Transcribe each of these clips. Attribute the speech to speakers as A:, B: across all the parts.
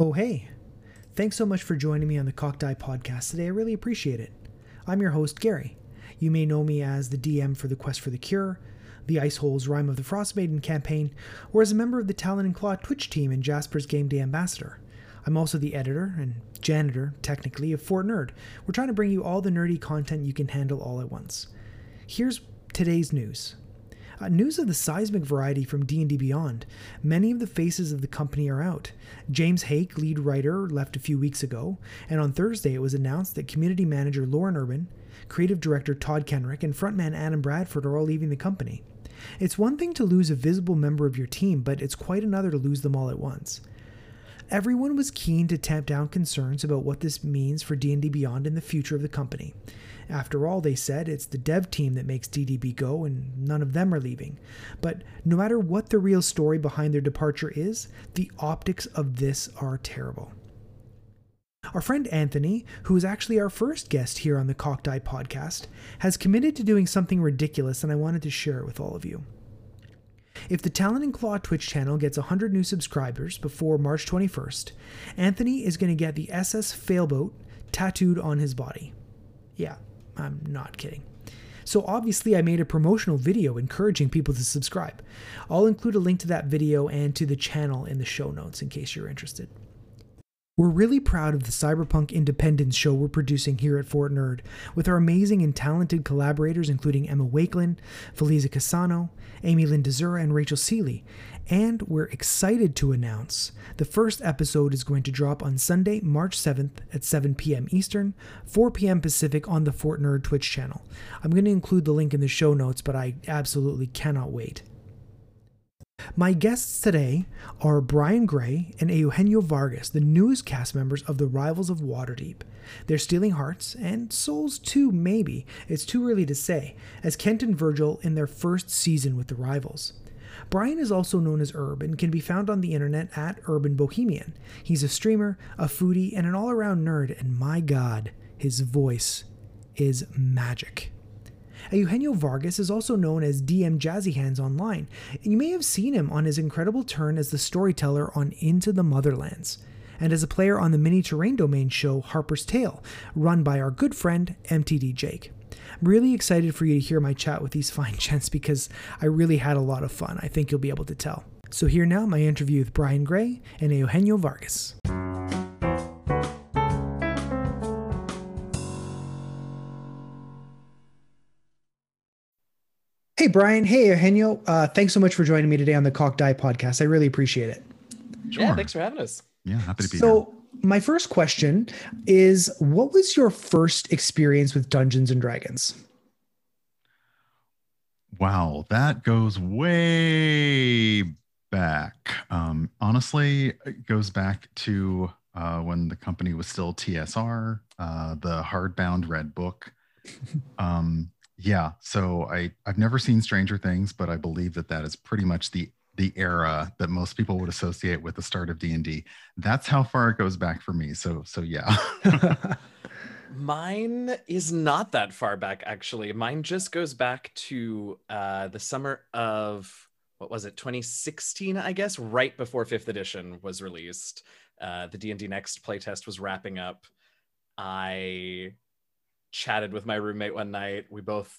A: Oh, hey. Thanks so much for joining me on the Cocked Eye podcast today. I really appreciate it. I'm your host, Gary. You may know me as the DM for the Quest for the Cure, the Iceholes Rime of the Frostmaiden campaign, or as a member of the Talon and Claw Twitch team and Jasper's Game Day Ambassador. I'm also the editor and janitor, technically, of Fort Nerd. We're trying to bring you all the nerdy content you can handle all at once. Here's today's news. Uh, news of the seismic variety from D&D Beyond. Many of the faces of the company are out. James Haeck, lead writer, left a few weeks ago, and on Thursday it was announced that community manager Lauren Urban, creative director Todd Kenreck, and frontman Adam Bradford are all leaving the company. It's one thing to lose a visible member of your team, but it's quite another to lose them all at once. Everyone was keen to tamp down concerns about what this means for D&D Beyond and the future of the company. After all, they said it's the dev team that makes DDB go, and none of them are leaving. But no matter what the real story behind their departure is, the optics of this are terrible. Our friend Anthony, who is actually our first guest here on the Cocked Eye podcast, has committed to doing something ridiculous, and I wanted to share it with all of you. If the Talon and Claw Twitch channel gets 100 new subscribers before March 21st, Anthony is going to get the SS Failboat tattooed on his body. Yeah, I'm not kidding. So obviously, I made a promotional video encouraging people to subscribe. I'll include a link to that video and to the channel in the show notes in case you're interested. We're really proud of the Cyberpunk Independence show we're producing here at Fort Nerd, with our amazing and talented collaborators including Emma Wakelin, Feliza Casano, Amy Lynn Dezura, and Rachel Seeley. And we're excited to announce the first episode is going to drop on Sunday, March 7th at 7 p.m. Eastern, 4 p.m. Pacific on the Fort Nerd Twitch channel. I'm going to include the link in the show notes, but I absolutely cannot wait. My guests today are Brian Gray and Eugenio Vargas, the newest cast members of the Rivals of Waterdeep. They're stealing hearts, and souls too, maybe. It's too early to say, as Kent and Virgil in their first season with the Rivals. Brian is also known as Herb and can be found on the internet at Urban Bohemian. He's a streamer, a foodie, and an all around nerd, and my god, his voice is magic. Eugenio Vargas is also known as DM Jazzy Hands online, and you may have seen him on his incredible turn as the storyteller on Into the Motherlands, and as a player on the mini terrain domain show Harper's Tale, run by our good friend MTD Jake. I'm really excited for you to hear my chat with these fine gents because I really had a lot of fun. I think you'll be able to tell. So, here now my interview with Brian Gray and Eugenio Vargas. Hey, Brian. Hey, Eugenio. Uh, thanks so much for joining me today on the Cocked Eye podcast. I really appreciate it.
B: Sure. Yeah, thanks for having us.
C: Yeah, happy to be
A: so,
C: here.
A: So, my first question is what was your first experience with Dungeons and Dragons?
C: Wow, that goes way back. Um, honestly, it goes back to uh, when the company was still TSR, uh, the hardbound red book. Um, yeah so i i've never seen stranger things but i believe that that is pretty much the the era that most people would associate with the start of d&d that's how far it goes back for me so so yeah.
B: Mine is not that far back actually. Mine just goes back to uh the summer of what was it 2016 i guess right before fifth edition was released. Uh the d&d next playtest was wrapping up. I chatted with my roommate one night. We both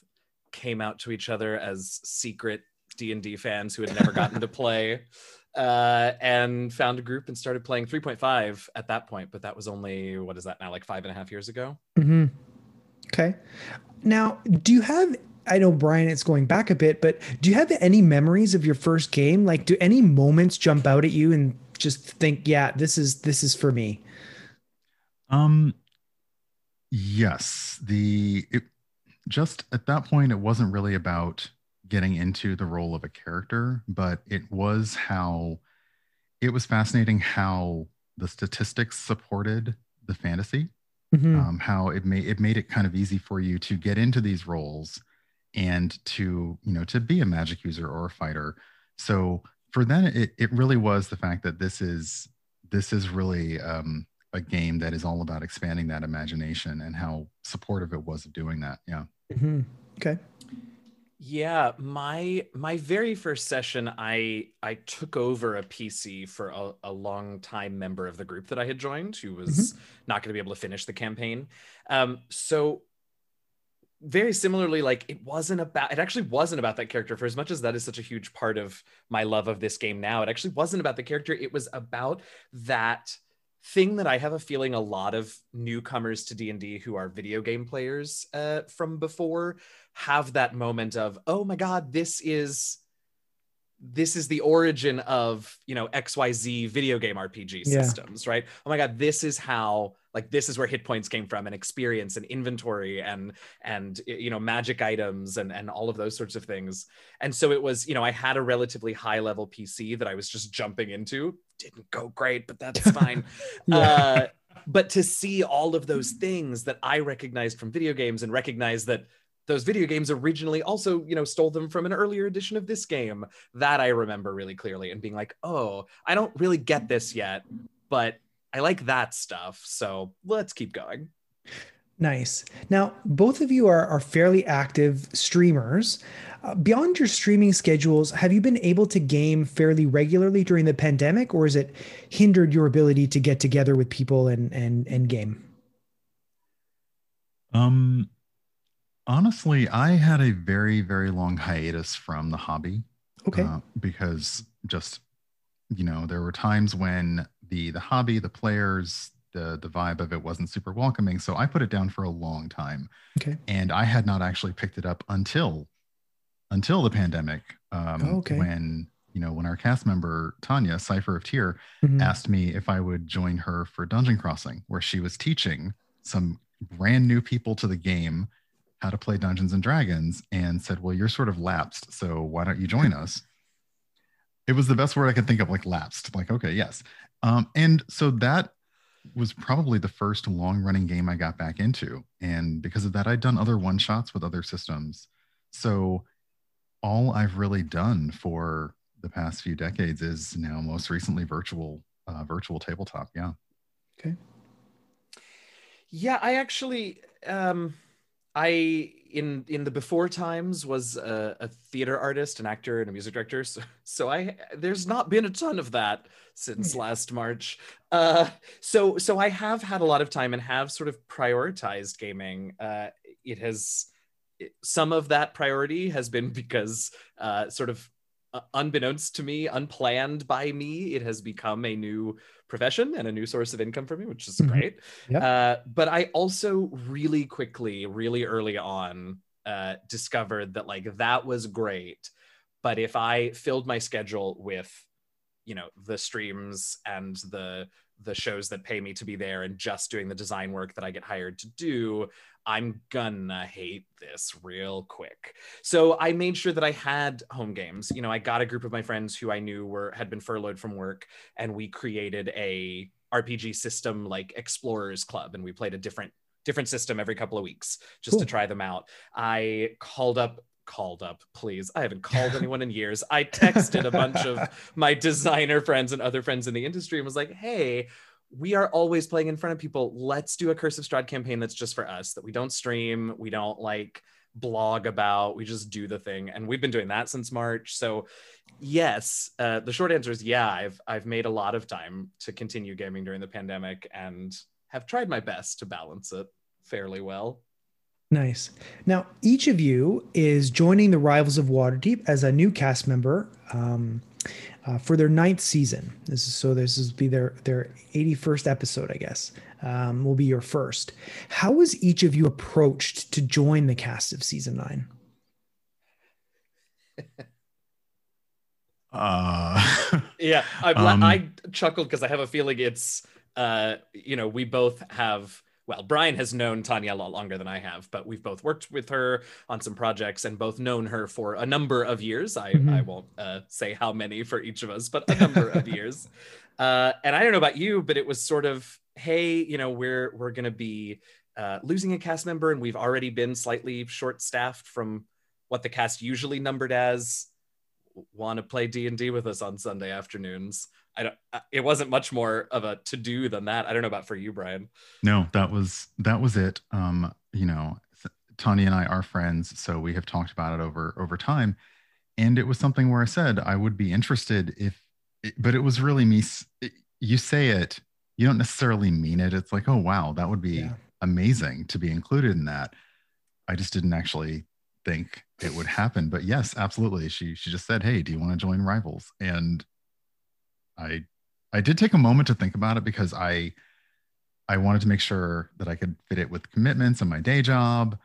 B: came out to each other as secret D&D fans who had never gotten to play uh, and found a group and started playing 3.5 at that point. But that was only, what is that now, like five and a half years ago?
A: Mm-hmm. Okay. Now, do you have I know Brian, it's going back a bit, but do you have any memories of your first game? Like, do any moments jump out at you and just think, yeah, this is this is for me?
C: Um, Yes, the it, just at that point it wasn't really about getting into the role of a character, but it was how it was fascinating how the statistics supported the fantasy. Mm-hmm. Um, how it made it made it kind of easy for you to get into these roles and to you know to be a magic user or a fighter. So for then it, it really was the fact that this is this is really um, a game that is all about expanding that imagination and how supportive it was of doing that. Yeah.
A: Mm-hmm. Okay.
B: Yeah, my my very first session, I I took over a PC for a, a long time member of the group that I had joined, who was mm-hmm. not going to be able to finish the campaign. Um, so very similarly, like it wasn't about it actually wasn't about that character for as much as that is such a huge part of my love of this game now. It actually wasn't about the character. It was about that thing that I have a feeling a lot of newcomers to D&D who are video game players uh, from before have that moment of, oh my God, this is this is the origin of you know xyz video game rpg yeah. systems right oh my god this is how like this is where hit points came from and experience and inventory and and you know magic items and and all of those sorts of things and so it was you know i had a relatively high level pc that i was just jumping into didn't go great but that's fine yeah. uh, but to see all of those things that i recognized from video games and recognize that those video games originally also you know stole them from an earlier edition of this game that i remember really clearly and being like oh i don't really get this yet but i like that stuff so let's keep going.
A: Nice. Now both of you are, are fairly active streamers. Uh, beyond your streaming schedules have you been able to game fairly regularly during the pandemic or has it hindered your ability to get together with people and and and game?
C: Um Honestly, I had a very, very long hiatus from the hobby.
A: Okay. Uh,
C: because just, you know, there were times when the the hobby, the players, the the vibe of it wasn't super welcoming. So I put it down for a long time.
A: Okay.
C: And I had not actually picked it up until until the pandemic. Um, oh, okay. When you know when our cast member Tanya Cipher of Tyr mm-hmm. asked me if I would join her for Dungeon Crossing, where she was teaching some brand new people to the game how to play Dungeons and Dragons and said, Well, you're sort of lapsed. So why don't you join us? It was the best word I could think of, like lapsed. Like, okay, yes. Um, and so that was probably the first long running game I got back into. And because of that, I'd done other one shots with other systems. So all I've really done for the past few decades is now most recently virtual uh, virtual tabletop. Yeah.
A: Okay.
B: Yeah, I actually um I in in the before times was a, a, theater artist, an actor, and a music director. So, so I there's not been a ton of that since hmm. last March. Uh, so so I have had a lot of time and have sort of prioritized gaming. Uh, it has some of that priority has been because uh, sort of uh, unbeknownst to me, unplanned by me, it has become a new profession and a new source of income for me, which is mm-hmm. great. Yep. Uh, but I also really quickly, really early on, uh, discovered that like that was great. But if I filled my schedule with, you know, the streams and the the shows that pay me to be there and just doing the design work that I get hired to do, I'm gonna hate this real quick. So I made sure that I had home games. You know, I got a group of my friends who I knew were had been furloughed from work, and we created a RPG system like Explorers Club, and we played a different different system every couple of weeks just cool. to try them out. I called up called up please i haven't called anyone in years i texted a bunch of my designer friends and other friends in the industry and was like hey we are always playing in front of people. Let's do a Curse of Strahd campaign that's just for us, that we don't stream, we don't like blog about, we just do the thing. And we've been doing that since March. So yes, uh, the short answer is yeah, I've I've made a lot of time to continue gaming during the pandemic and have tried my best to balance it fairly well.
A: Nice. Now, each of you is joining the Rivals of Waterdeep as a new cast member. Um, uh, for their ninth season. This is so this will be their their 81st episode, I guess. Um, will be your first. How was each of you approached to join the cast of season nine?
C: uh,
B: yeah, I, um, I chuckled because I have a feeling it's uh, you know we both have well, Brian has known Tanya a lot longer than I have, but we've both worked with her on some projects and both known her for a number of years. I, mm-hmm. I won't uh, say how many for each of us, but a number of years. Uh, and I don't know about you, but it was sort of, hey, you know, we're we're gonna be uh, losing a cast member, and we've already been slightly short-staffed from what the cast usually numbered as. Want to play D and D with us on Sunday afternoons? I don't. Uh, it wasn't much more of a to do than that. I don't know about for you, Brian.
C: No, that was that was it. Um, you know, Tanya and I are friends, so we have talked about it over over time, and it was something where I said I would be interested if, but it was really me. You say it, you don't necessarily mean it. It's like, oh wow, that would be yeah. amazing to be included in that. I just didn't actually think it would happen, but yes, absolutely. She she just said, hey, do you want to join Rivals? And I I did take a moment to think about it because I I wanted to make sure that I could fit it with commitments and my day job.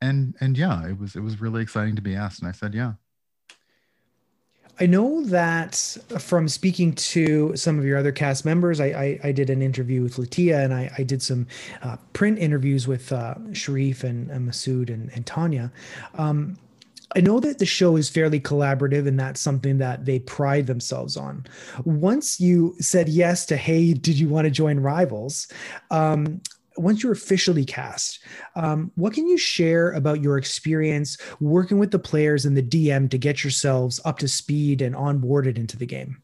C: And and yeah, it was it was really exciting to be asked. And I said, yeah.
A: I know that from speaking to some of your other cast members, I, I, I did an interview with Latia and I, I did some uh, print interviews with uh, Sharif and, and Masood and, and Tanya. Um, I know that the show is fairly collaborative and that's something that they pride themselves on. Once you said yes to, hey, did you want to join Rivals? Um, once you're officially cast, um, what can you share about your experience working with the players and the DM to get yourselves up to speed and onboarded into the game?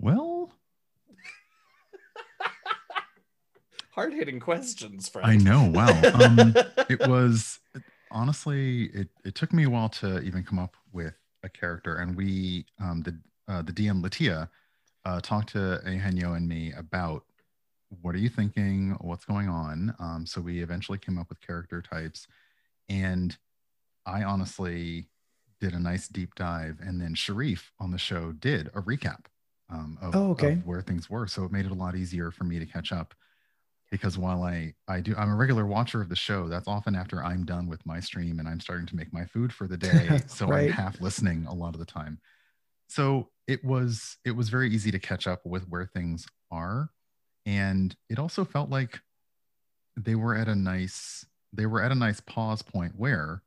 C: Well,
B: hard hitting questions. Friend.
C: I know. Wow. Um, it was honestly, it, it took me a while to even come up with a character. And we, um, the, uh, the DM Latia, uh, talked to Eugenio and me about what are you thinking? What's going on? Um, so we eventually came up with character types. And I honestly did a nice deep dive. And then Sharif on the show did a recap um, of, oh, okay. of where things were. So it made it a lot easier for me to catch up because while I I do I'm a regular watcher of the show, that's often after I'm done with my stream and I'm starting to make my food for the day. So right. I'm half listening a lot of the time. So it was it was very easy to catch up with where things are. And it also felt like they were at a nice they were at a nice pause point where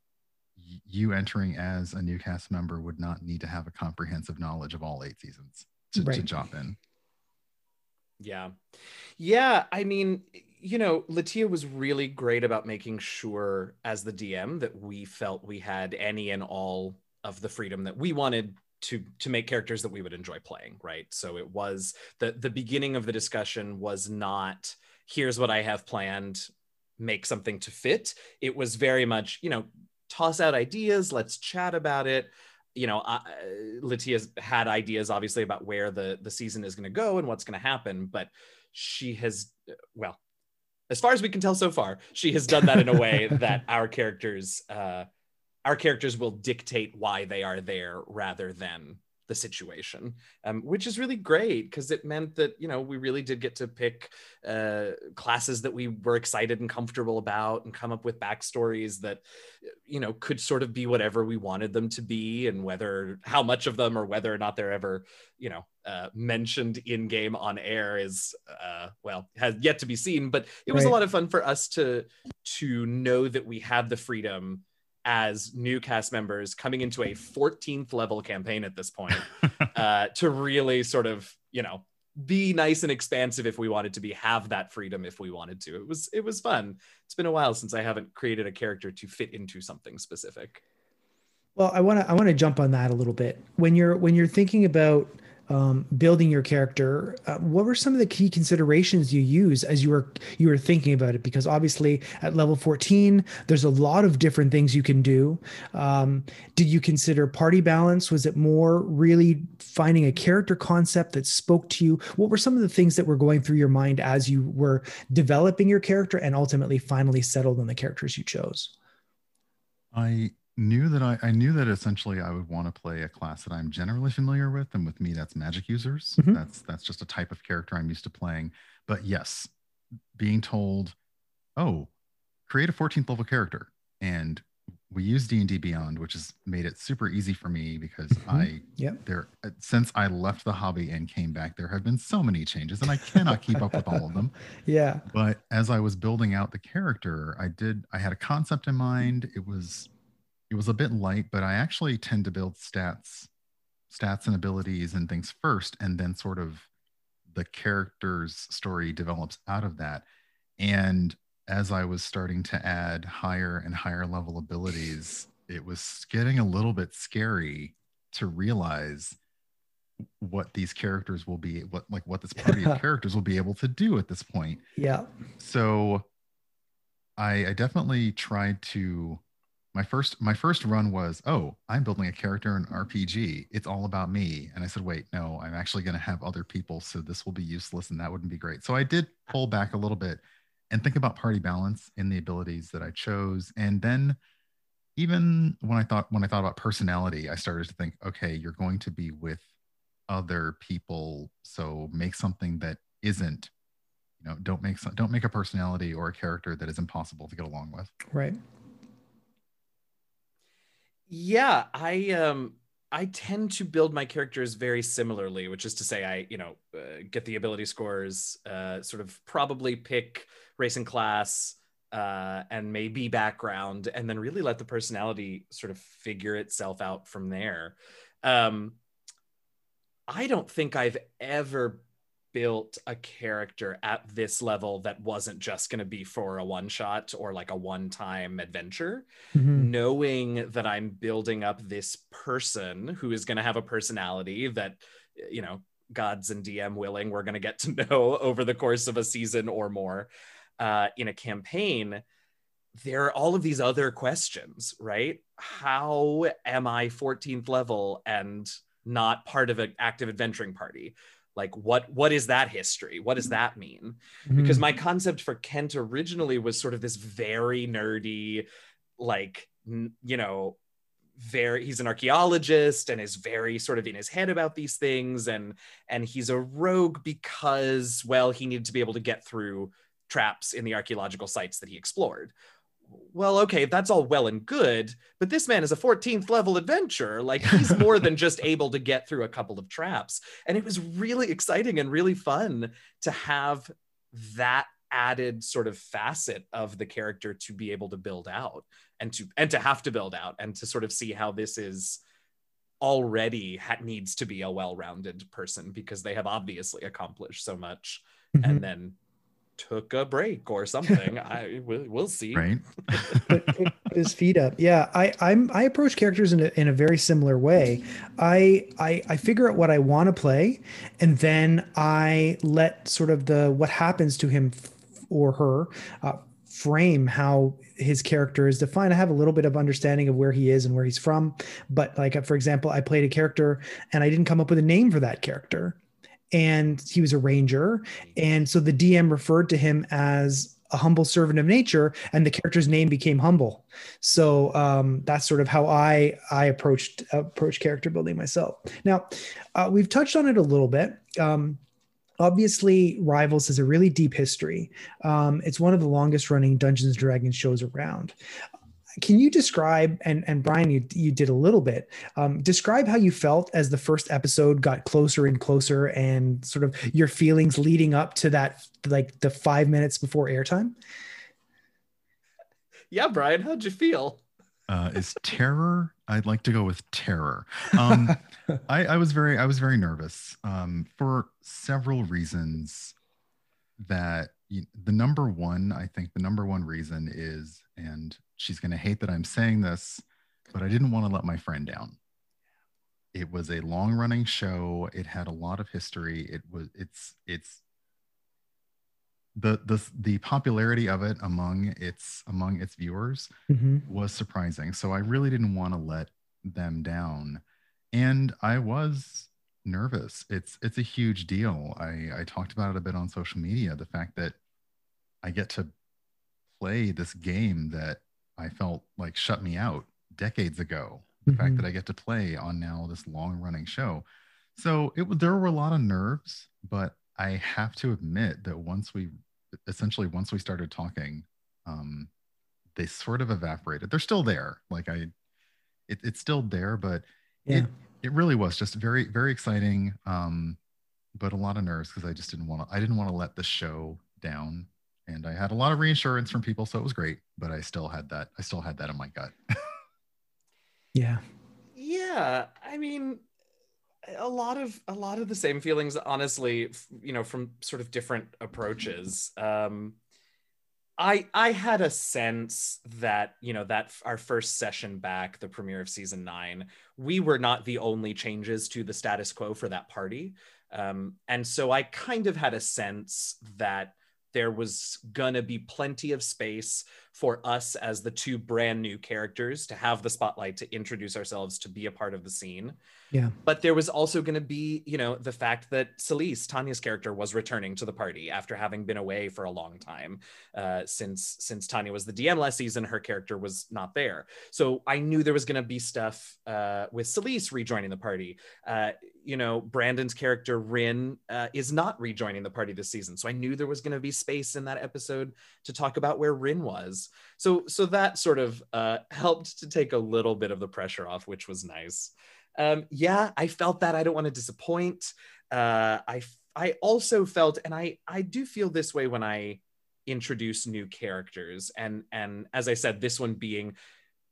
C: you entering as a new cast member would not need to have a comprehensive knowledge of all eight seasons to, right. to jump in.
B: Yeah. Yeah. I mean, you know, Latia was really great about making sure as the DM that we felt we had any and all of the freedom that we wanted to to make characters that we would enjoy playing, right? So it was the the beginning of the discussion was not here's what I have planned, make something to fit. It was very much, you know, toss out ideas, let's chat about it you know, uh, Latia's had ideas obviously about where the the season is going to go and what's going to happen, but she has, well, as far as we can tell so far, she has done that in a way that our characters, uh, our characters will dictate why they are there rather than the situation, um, which is really great because it meant that you know we really did get to pick uh, classes that we were excited and comfortable about, and come up with backstories that you know could sort of be whatever we wanted them to be, and whether how much of them or whether or not they're ever you know uh, mentioned in game on air is uh, well has yet to be seen. But it was right. a lot of fun for us to to know that we have the freedom as new cast members coming into a 14th level campaign at this point uh, to really sort of you know be nice and expansive if we wanted to be have that freedom if we wanted to. It was it was fun. It's been a while since i haven't created a character to fit into something specific.
A: Well i want to i want to jump on that a little bit. When you're when you're thinking about um, building your character, uh, what were some of the key considerations you use as you were you were thinking about it? Because obviously at level 14, there's a lot of different things you can do. Um, did you consider party balance? Was it more really finding a character concept that spoke to you? What were some of the things that were going through your mind as you were developing your character and ultimately finally settled on the characters you chose?
C: I knew that I, I knew that essentially I would want to play a class that I'm generally familiar with, and with me, that's magic users. Mm-hmm. That's that's just a type of character I'm used to playing. But yes, being told, oh, create a 14th level character, and we use D&D Beyond, which has made it super easy for me because mm-hmm. I
A: yep.
C: there since I left the hobby and came back, there have been so many changes, and I cannot keep up with all of them.
A: Yeah.
C: But as I was building out the character, I did I had a concept in mind. It was it was a bit light, but I actually tend to build stats, stats and abilities and things first, and then sort of the character's story develops out of that. And as I was starting to add higher and higher level abilities, it was getting a little bit scary to realize what these characters will be what like what this party of characters will be able to do at this point
A: yeah
C: so I, I definitely tried to my first my first run was oh i'm building a character in rpg it's all about me. And i said wait no i'm actually going to have other people so this will be useless and that wouldn't be great. So i did pull back a little bit and think about party balance in the abilities that i chose. And then even when i thought when i thought about personality i started to think okay you're going to be with other people so make something that isn't you know don't make don't make a personality or a character that is impossible to get along with.
A: Right
B: yeah, I um I tend to build my characters very similarly, which is to say, I you know uh, get the ability scores, uh, sort of probably pick race and class, uh, and maybe background, and then really let the personality sort of figure itself out from there. Um, I don't think I've ever built a character at this level that wasn't just going to be for a one shot or like a one time adventure, mm-hmm. knowing that I'm building up this person who is going to have a personality that, you know, gods and DM willing, we're going to get to know over the course of a season or more uh, in a campaign. There are all of these other questions, right? How am I 14th level and not part of an active adventuring party? Like what what is that history? What does that mean? Mm-hmm. because my concept for kent originally was sort of this very nerdy like you know very he's an archaeologist and is very sort of in his head about these things. And and he's a rogue because well he needed to be able to get through traps in the archaeological sites that he explored well, okay, that's all well and good, but this man is a 14th level adventurer. Like he's more than just able to get through a couple of traps. And it was really exciting and really fun to have that added sort of facet of the character to be able to build out and to and to have to build out and to sort of see how this is already ha- needs to be a well-rounded person because they have obviously accomplished so much mm-hmm. and then took a break or something. I we'll, we'll see.
C: Right.
A: put, put, his feet up. Yeah, I I'm I approach characters in a, in a very similar way. I I I figure out what I want to play, and then I let sort of the what happens to him or her uh, frame how his character is defined. I have a little bit of understanding of where he is and where he's from, but like for example, I played a character and I didn't come up with a name for that character and he was a ranger. And so the dm referred to him as a humble servant of nature and the character's name became humble. So um, that's sort of how i i approached approach character building myself. Now uh, we've touched on it a little bit. Um, obviously rivals has a really deep history. Um, it's one of the longest running dungeons and dragons shows around can you describe and and Brian, you you did a little bit. Um, describe how you felt as the first episode got closer and closer, and sort of your feelings leading up to that, like the five minutes before airtime.
B: Yeah, Brian, how'd you feel?
C: Uh, is terror? I'd like to go with terror. Um, I, I was very I was very nervous um, for several reasons. That you, the number one, I think the number one reason is, and she's going to hate that I'm saying this, but I didn't want to let my friend down. It was a long running show. It had a lot of history. It was it's it's the the the popularity of it among its among its viewers mm-hmm. was surprising. So I really didn't want to let them down. And I was nervous. It's it's a huge deal. I I talked about it a bit on social media, the fact that I get to play this game that I felt like shut me out decades ago. The mm-hmm. fact that I get to play on now this long running show. So it there were a lot of nerves, but I have to admit that once we essentially once we started talking, um, they sort of evaporated. They're still there. Like I, it, it's still there, but yeah. it it really was just very very exciting. Um, but a lot of nerves because I just didn't want to. I didn't want to let the show down and I had a lot of reassurance from people, so it was great. But I still had that. I still had that in my gut.
A: yeah.
B: Yeah. I mean, a lot of a lot of the same feelings, honestly. You know, from sort of different approaches. Um, I I had a sense that you know that our first session back, the premiere of season nine, we were not the only changes to the status quo for that party, um, and so I kind of had a sense that there was gonna be plenty of space for us as the two brand new characters to have the spotlight to introduce ourselves to be a part of the scene.
A: Yeah.
B: But there was also going to be, you know, the fact that Celise, Tanya's character, was returning to the party after having been away for a long time. Uh, since since Tanya was the DM last season, her character was not there. So I knew there was going to be stuff uh, with Celise rejoining the party. Uh, you know, Brandon's character Rin uh, is not rejoining the party this season, so I knew there was going to be space in that episode to talk about where Rin was. So, so that sort of uh, helped to take a little bit of the pressure off, which was nice. Um, yeah, I felt that. I don't want to disappoint. Uh, I I also felt, and I I do feel this way when I introduce new characters, and and as I said, this one being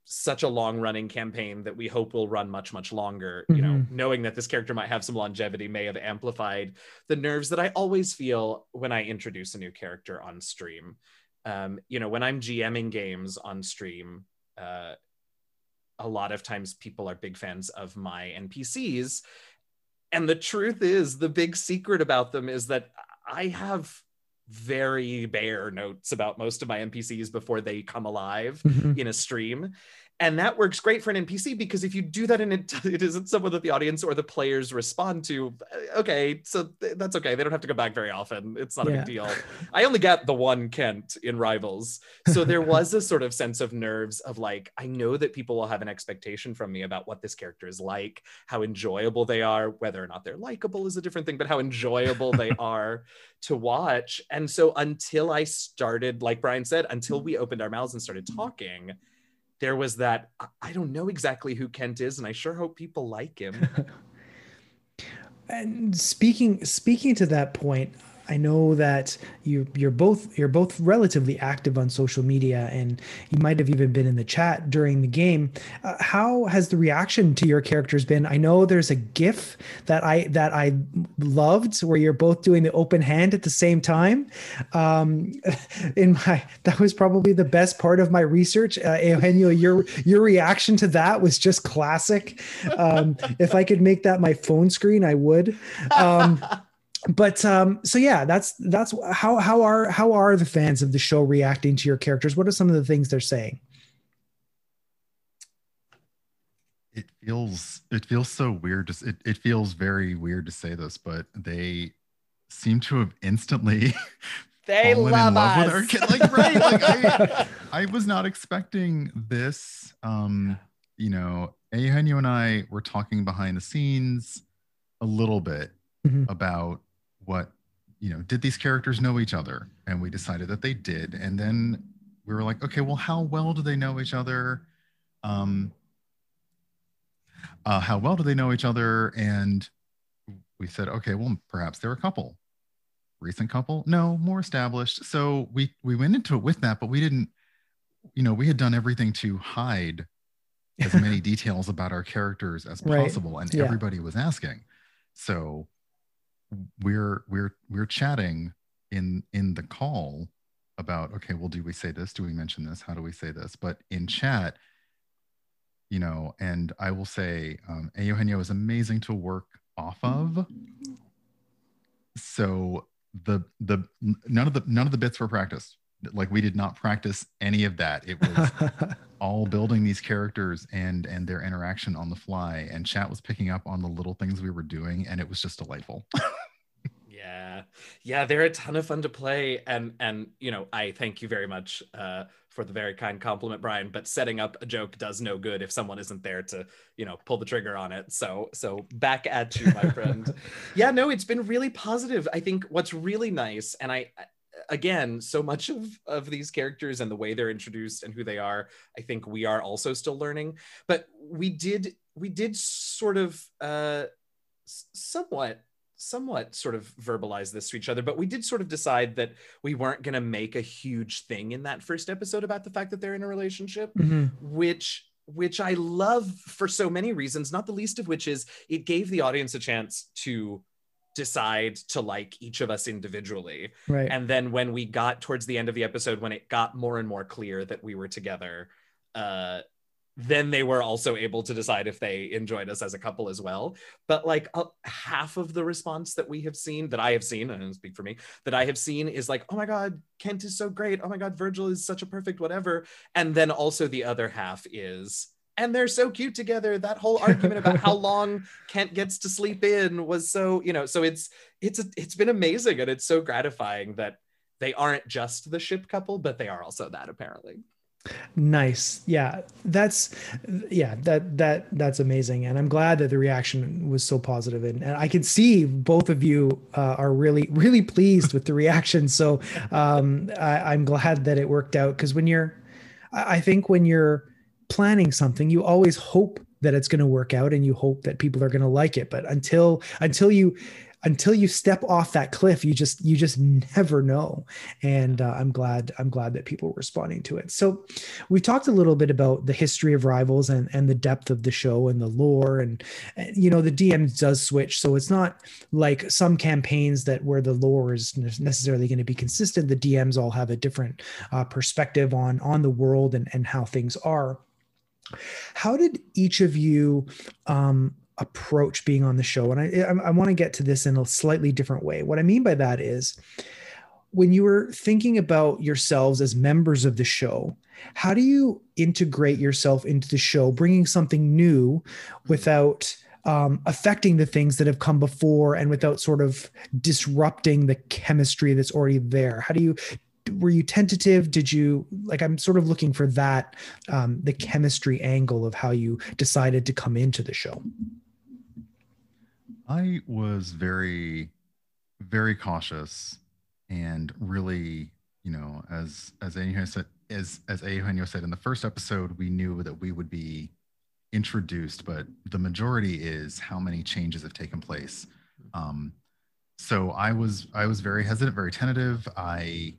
B: such a long running campaign that we hope will run much much longer you know
A: Mhm.
B: knowing that this character might have some longevity may have amplified the nerves that i always feel when i introduce a new character on stream um, you know when i'm gming games on stream uh, a lot of times people are big fans of my npcs and the truth is the big secret about them is that i have very bare notes about most of my npcs before they come alive
A: Mhm.
B: in a stream and that works great for an npc because if you do that and it, it isn't someone that the audience or the players respond to uh, okay so th- that's okay. They don't have to go back very often. It's not a big deal. I only got the one kent in rivals. So there was a sort of sense of nerves of like i know that people will have an expectation from me about what this character is like how enjoyable they are whether or not they're likable is a different thing but how enjoyable they are to watch. And so until i started like brian said until we opened our mouths and started talking there was that I- don't know exactly who kent is and i sure hope people like him.
A: And speaking speaking to that point, I know that you you're both you're both relatively active on social media, and you might have even been in the chat during the game. Uh, how has the reaction to your characters been? I know there's a GIF that I that I loved where you're both doing the open hand at the same time. Um, in my that was probably the best part of my research. Uh, Eugenio, your your reaction to that was just classic. Um, if I could make that my phone screen, I would. Um, but um, so yeah, that's that's how how are how are the fans of the show reacting to your characters? What are some of the things they're saying?
C: it feels it feels so weird to, it, it feels very weird to say this but they seem to have instantly
B: they
C: fallen
B: love,
C: in love
B: us
C: with our kid like right like I, I was not expecting this um you know Eugenio and i were talking behind the scenes a little bit
A: Mhm.
C: about what you know did these characters know each other? And we decided that they did. And then we were like okay well how well do they know each other? Um uh, how well do they know each other? And we said okay well perhaps they're a couple. Recent couple? No more established. So we we went into it with that but we didn't you know we had done everything to hide as many details about our characters as
A: Right.
C: possible and
A: Yeah.
C: everybody was asking. So we're we're we're chatting in in the call about okay well do we say this? Do we mention this? How do we say this? But in chat you know and i will say um eugenio is amazing to work off of. So the the none of the none of the bits were practiced like we did not practice any of that. It was all building these characters and and their interaction on the fly and chat was picking up on the little things we were doing and it was just delightful.
B: Yeah. Yeah they're a ton of fun to play and and you know i thank you very much uh for the very kind compliment brian but setting up a joke does no good if someone isn't there to you know pull the trigger on it. So so back at you my friend. Yeah no it's been really positive. I think what's really nice and i again so much of of these characters and the way they're introduced and who they are i think we are also still learning but we did we did sort of uh somewhat somewhat sort of verbalize this to each other but we did sort of decide that we weren't going to make a huge thing in that first episode about the fact that they're in a relationship
A: Mhm.
B: which which I love for so many reasons, not the least of which is it gave the audience a chance to decide to like each of us individually.
A: Right.
B: And then when we got towards the end of the episode, when it got more and more clear that we were together, uh, then they were also able to decide if they enjoyed us as a couple as well. But like uh, half of the response that we have seen, that I have seen, and I don't speak for me, that I have seen is like, oh my God, Kent is so great. Oh my God, Virgil is such a perfect whatever. And then also the other half is, and they're so cute together. That whole argument about how long Kent gets to sleep in was so, you know, so it's it's a, it's been amazing and it's so gratifying that they aren't just the ship couple, but they are also that apparently.
A: Nice. Yeah. That's yeah, that that that's amazing. And I'm glad that the reaction was so positive and, and I can see both of you uh, are really really pleased with the reaction. So um I, I'm glad that it worked out because when you're I think when you're planning something, you always hope that it's going to work out and you hope that people are going to like it. But until until you until you step off that cliff you just you just never know. And uh, i'm glad i'm glad that people are responding to it. So we talked a little bit about the history of rivals and and the depth of the show and the lore and, and you know the dm does switch. So it's not like some campaigns that where the lore is necessarily going to be consistent. The dms all have a different uh, perspective on on the world and and how things are how did each of you um, approach being on the show. And I, I, I want to get to this in a slightly different way. What I mean by that is when you were thinking about yourselves as members of the show, how do you integrate yourself into the show, bringing something new without um, affecting the things that have come before and without sort of disrupting the chemistry that's already there? How do you were you tentative did you like i'm sort of looking for that um, the chemistry angle of how you decided to come into the show
C: I was very, very cautious and really, you know, as as Eugenio said, as as said in the first episode, we knew that we would be introduced, but the majority is how many changes have taken place. Um, so I was I was very hesitant, very tentative. I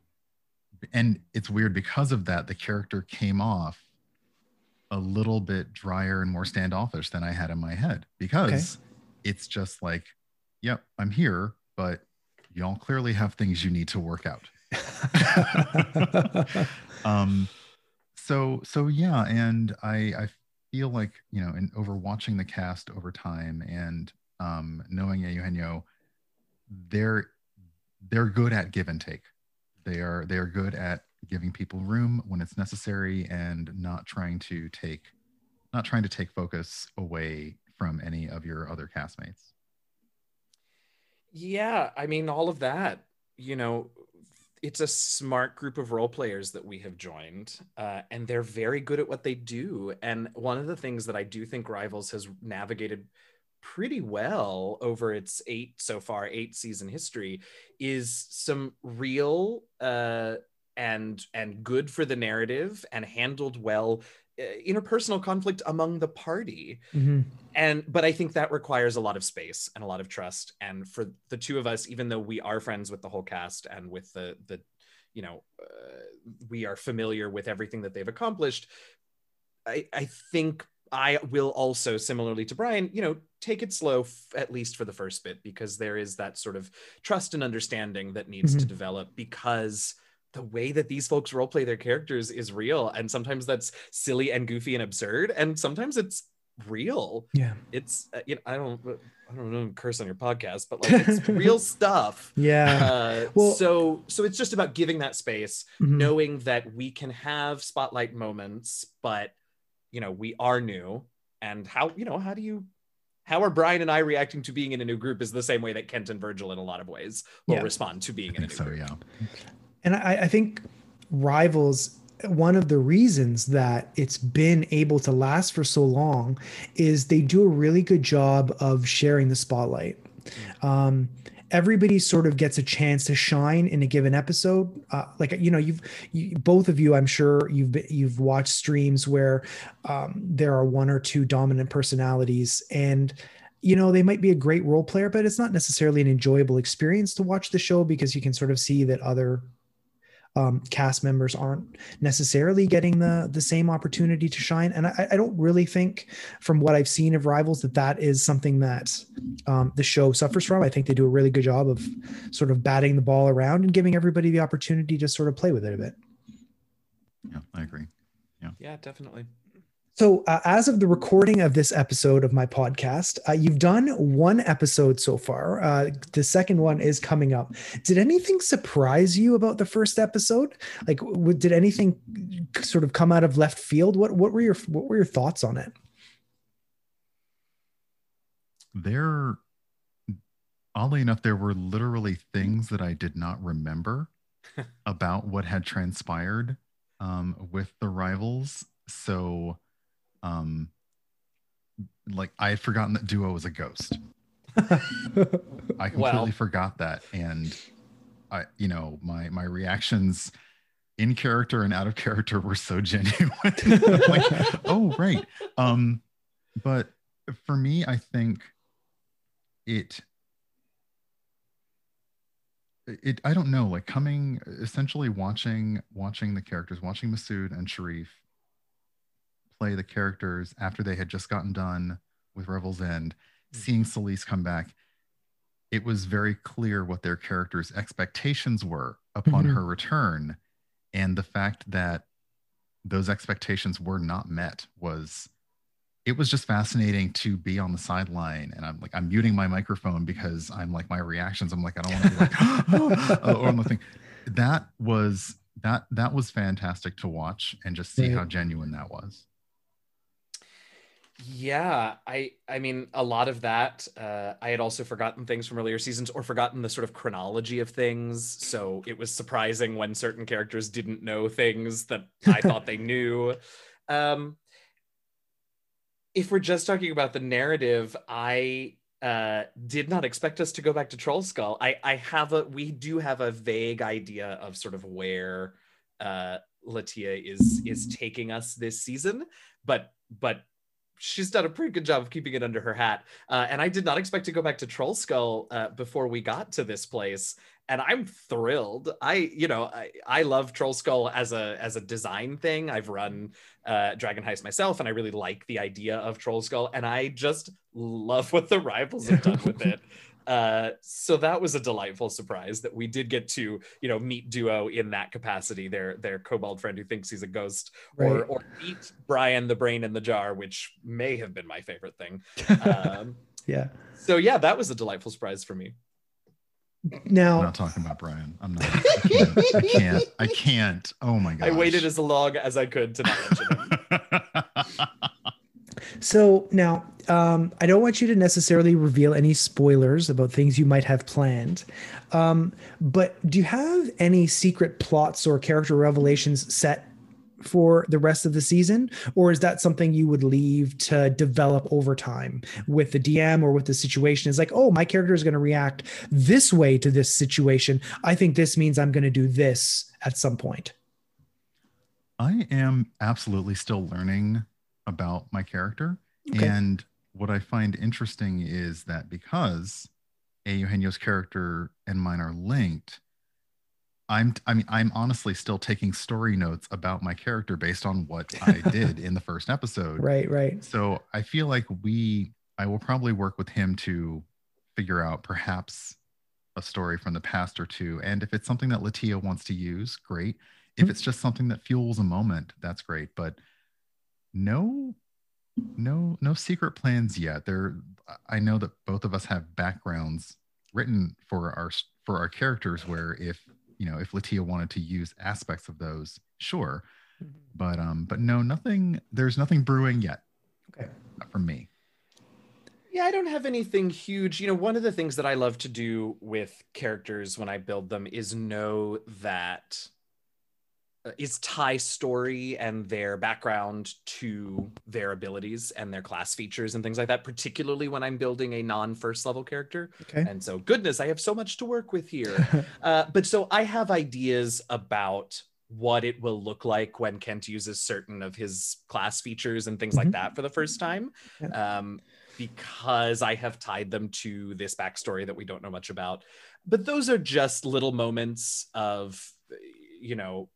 C: and it's weird because of that, the character came off a little bit drier and more standoffish than I had in my head because okay it's just like, yep, I'm here, but y'all clearly have things you need to work out. um, so so yeah, and I I feel like you know, in over watching the cast over time and um, knowing Eugenio, they're they're good at give and take. They are they are good at giving people room when it's necessary and not trying to take not trying to take focus away from any of your other castmates?
B: Yeah, I mean, all of that, you know, it's a smart group of role players that we have joined, uh, and they're very good at what they do. And one of the things that I do think Rivals has navigated pretty well over its eight so far eight season history is some real uh, and and good for the narrative and handled well uh, interpersonal conflict among the party mm-hmm. and but i think that requires a lot of space and a lot of trust and for the two of us even though we are friends with the whole cast and with the the you know uh, we are familiar with everything that they've accomplished i i think i will also similarly to brian you know take it slow f- at least for the first bit because there is that sort of trust and understanding that needs mm-hmm. to develop because the way that these folks role play their characters is real and sometimes that's silly and goofy and absurd and sometimes it's real
A: yeah
B: it's uh, you know i don't i don't know curse on your podcast but like it's real stuff
A: yeah
B: uh, well so so it's just about giving that space mm-hmm. knowing that we can have spotlight moments but you know we are new and how you know how do you how are Brian and I reacting to being in a new group is the same way that Kent and Virgil in a lot of ways will yeah. respond to being in a new
C: so,
B: group.
C: Yeah.
A: And I, I think Rivals one of the reasons that it's been able to last for so long is they do a really good job of sharing the spotlight. Um, everybody sort of gets a chance to shine in a given episode. Uh, like you know, you've you, both of you, I'm sure you've been, you've watched streams where um, there are one or two dominant personalities, and you know they might be a great role player, but it's not necessarily an enjoyable experience to watch the show because you can sort of see that other um, cast members aren't necessarily getting the the same opportunity to shine. And I, I, don't really think, from what I've seen of Rivals, that that is something that um, the show suffers from. I think they do a really good job of sort of batting the ball around and giving everybody the opportunity to sort of play with it a bit.
C: Yeah, I agree. Yeah,
B: yeah, definitely.
A: So, uh, as of the recording of this episode of my podcast, uh, you've done one episode so far. Uh, the second one is coming up. Did anything surprise you about the first episode? Like, w- did anything sort of come out of left field? What What were your What were your thoughts on it?
C: There, oddly enough, there were literally things that I did not remember about what had transpired um, with the rivals. So um like I had forgotten that Duo was a ghost. I completely
B: Well.
C: forgot that. And I, you know, my my reactions in character and out of character were so genuine. like, oh, right. Um, but for me, I think it it I don't know, like coming essentially watching watching the characters, watching Masood and Sharif play the characters after they had just gotten done with Revel's End, seeing Celise come back, it was very clear what their characters' expectations were upon
A: Mhm.
C: her return. And the fact that those expectations were not met was it was just fascinating to be on the sideline and i'm like i'm muting my microphone because i'm like my reactions i'm like i don't want to be like or nothing that was that that was fantastic to watch and just see
A: Right.
C: how genuine that was
B: Yeah, I I mean a lot of that. Uh, I had also forgotten things from earlier seasons or forgotten the sort of chronology of things. So it was surprising when certain characters didn't know things that I thought they knew. Um, if we're just talking about the narrative, I uh, did not expect us to go back to Trollskull. I I have a we do have a vague idea of sort of where uh, Latia is is taking us this season, but but she's done a pretty good job of keeping it under her hat. Uh, and I did not expect to go back to Trollskull uh, before we got to this place. And I'm thrilled. I, you know, I, I love Trollskull as a as a design thing. I've run uh, Dragon Heist myself, and I really like the idea of Trollskull. And I just love what the rivals have done with it. Uh, so that was a delightful surprise that we did get to, you know, meet Duo in that capacity. Their their kobold friend who thinks he's a ghost, or
A: Right.
B: or meet Brian the brain in the jar, which may have been my favorite thing. Um,
A: yeah.
B: so yeah, that was a delightful surprise for me.
C: i'm
A: Now,
C: not talking about brian i'm not i can't i can't, I can't. oh my god
B: I waited as long as I could to not mention him.
A: So now, um, I don't want you to necessarily reveal any spoilers about things you might have planned, um, but do you have any secret plots or character revelations set for the rest of the season, or is that something you would leave to develop over time with the DM or with the situation? Is like, oh, my character is going to react this way to this situation. I think this means I'm going to do this at some point.
C: I am absolutely still learning about my character.
A: Okay.
C: And what I find interesting is that because A. Eugenio's character and mine are linked, I'm I mean, I'm honestly still taking story notes about my character based on what I did in the first episode.
A: Right, right.
C: So I feel like we I will probably work with him to figure out perhaps a story from the past or two. And if it's something that Latia wants to use, great. If
A: Mhm.
C: it's just something that fuels a moment, that's great. But no, no, no secret plans yet. There I know that both of us have backgrounds written for our for our characters where if you know if Latia wanted to use aspects of those, sure. But um, but no, nothing there's nothing brewing yet.
A: Okay.
C: Not from me.
B: Yeah, I don't have anything huge. You know, one of the things that I love to do with characters when I build them is know that is tie story and their background to their abilities and their class features and things like that, particularly when I'm building a non first level character.
A: Okay.
B: And so, goodness, I have so much to work with here. Uh, but so I have ideas about what it will look like when Kent uses certain of his class features and things
A: Mhm.
B: like that for the first time.
A: Yeah.
B: Um, because I have tied them to this backstory that we don't know much about. But those are just little moments of, you know,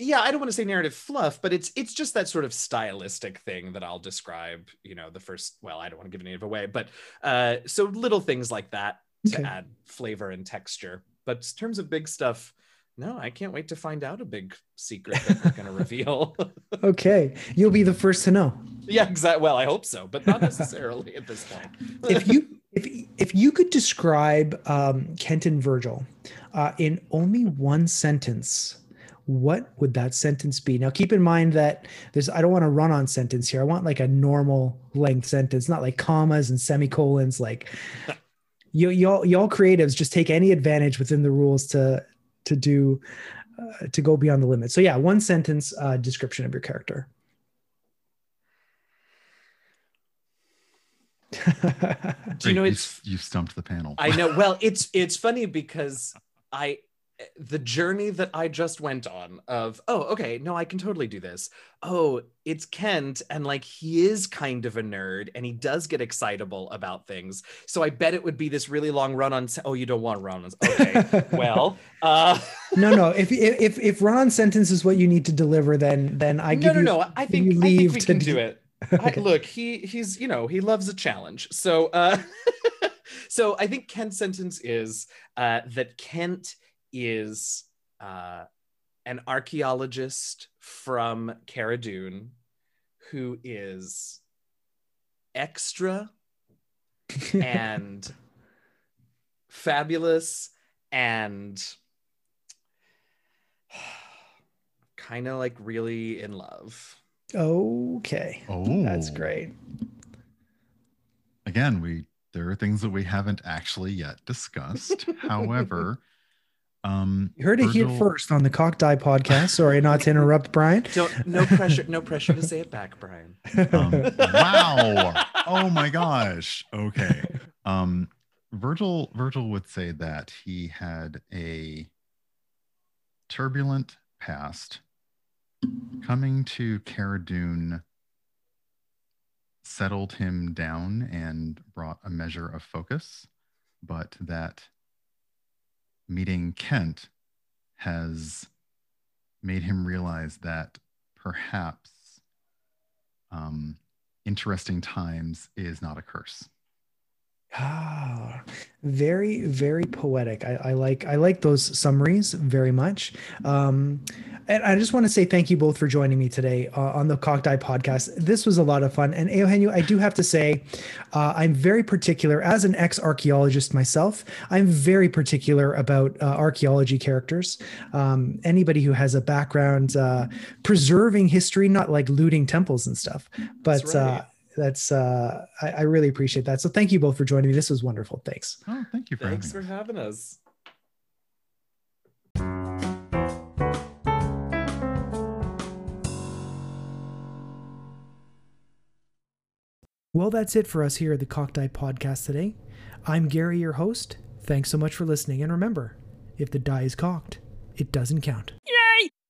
B: yeah, I don't want to say narrative fluff, but it's it's just that sort of stylistic thing that I'll describe. You know, the first. Well, I don't want to give any of it away, but uh, so little things like that to
A: Okay.
B: add flavor and texture. But in terms of big stuff, No, I can't wait to find out a big secret that we're going to reveal.
A: Okay, you'll be the first to know.
B: yeah, exactly. Well, I hope so, but not necessarily at this point.
A: if you if if you could describe um, Kent and Virgil uh, in only one sentence, what would that sentence be? Now, keep in mind that there's I don't want a run-on sentence here. I want like a normal length sentence, not like commas and semicolons. Like you y'all y'all creatives just take any advantage within the rules to to do uh, to go beyond the limit. So yeah, one sentence uh, description of your character.
B: Do you know
C: Great,
B: it's
C: you, have stumped the panel.
B: I know. Well, it's it's funny because I the journey that I just went on of oh okay no I can totally do this. Oh it's Kent and like he is kind of a nerd and he does get excitable about things. So I bet it would be this really long run on oh you don't want run on okay well uh
A: no no if if if run on sentence is what you need to deliver then then I
B: no
A: give
B: no
A: you
B: no I think, I think we
A: to
B: can
A: do-
B: do it. I, look he he's you know he loves a challenge. So uh so I think Kent's sentence is uh that Kent is uh, an archaeologist from Cara Dune who is extra and fabulous and kind of like really in love.
A: okay
C: oh,
A: that's great
C: Again, we there are things that we haven't actually yet discussed. However, um,
A: You heard it here first on the Cock Die podcast. Sorry not to interrupt, Brian.
B: Don't no pressure, no pressure to say it back, Brian.
C: Um, wow. Oh my gosh. Okay. Um, Virgil Virgil would say that he had a turbulent past. Coming to Cara Dune settled him down and brought a measure of focus, but that meeting Kent has made him realize that perhaps um, interesting times is not a curse.
A: Ah, very, very poetic. I, I like I like those summaries very much. Um, and I just want to say thank you both for joining me today uh, on the Cock Die podcast. This was a lot of fun. And Eugenio, I do have to say, uh, I'm very particular as an ex archaeologist myself. I'm very particular about uh, archaeology characters. Um, anybody who has a background uh, preserving history, not like looting temples and stuff, but
B: right.
A: That's uh I, I really appreciate that. So thank you both for joining me. This was wonderful. Thanks.
C: Oh, thank you for
B: Thanks for
C: having us.
B: having us.
A: well that's it for us here at the cock die podcast today. I'm gary your host. Thanks so much for listening. And remember if the die is cocked it doesn't count